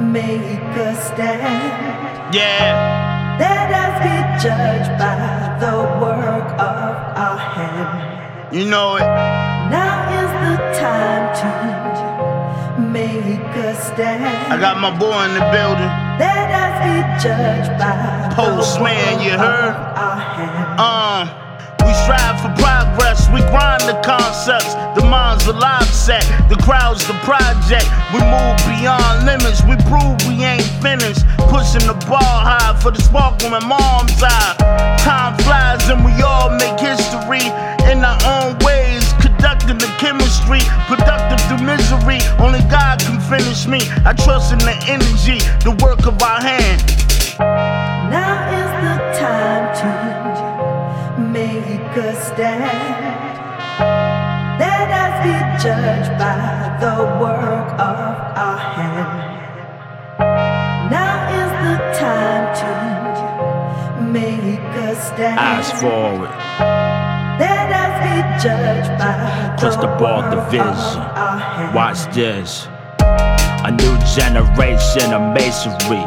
make a stand. Yeah. Let us be judged by the work of our hand. You know it. Now is the time to make a stand. I got my boy in the building. Let us be judged by Postman, the you heard? of our hand. Um, for progress, we grind the concepts. The mind's a live set, the crowd's the project. We move beyond limits, we prove we ain't finished. Pushing the bar high for the sparkle in my mom's eye. Time flies and we all make history in our own ways. Conducting the chemistry, productive through misery. Only God can finish me. I trust in the energy, the work of our hand. Now is the time to make a stand. Let us be judged by the work of our hand. Now is the time to make a stand. Eyes forward. Let us be judged by Christobal the Vision. of our hand. Watch this. A new generation of masonry.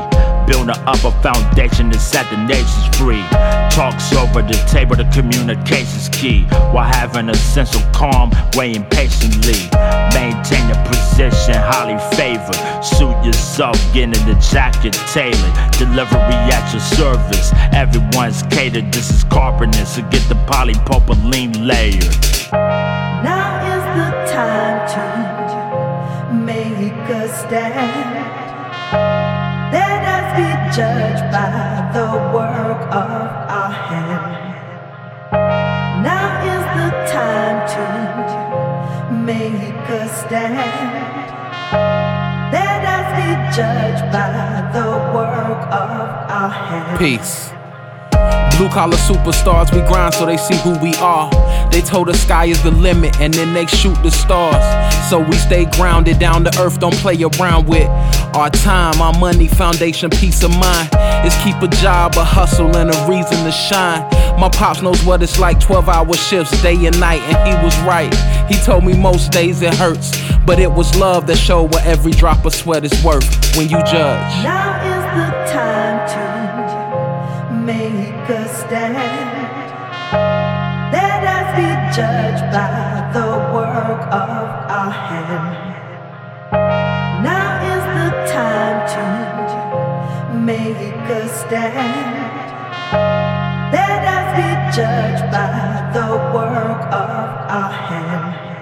Building up a foundation to set the nations free. Talks over the table, the communication's key. While having a sense of calm, waiting patiently. Maintain the position, highly favored. Suit yourself, getting the jacket tailored. Delivery at your service. Everyone's catered. This is carpenter, so get the polypropylene layer. Judged by the work of our hand. Now is the time to make a stand. Let us be judged by the work of our hand. Peace. Blue collar superstars, we grind so they see who we are. They told us sky is the limit and then they shoot the stars. So we stay grounded down to earth, don't play around with our time, our money, foundation, peace of mind. Is keep a job, a hustle, and a reason to shine. My pops knows what it's like 12 hour shifts, day and night, and he was right. He told me most days it hurts, but it was love that showed what every drop of sweat is worth when you judge. Now is the time a stand. Let us be judged by the work of our hand. Now is the time to make a stand. Let us be judged by the work of our hand.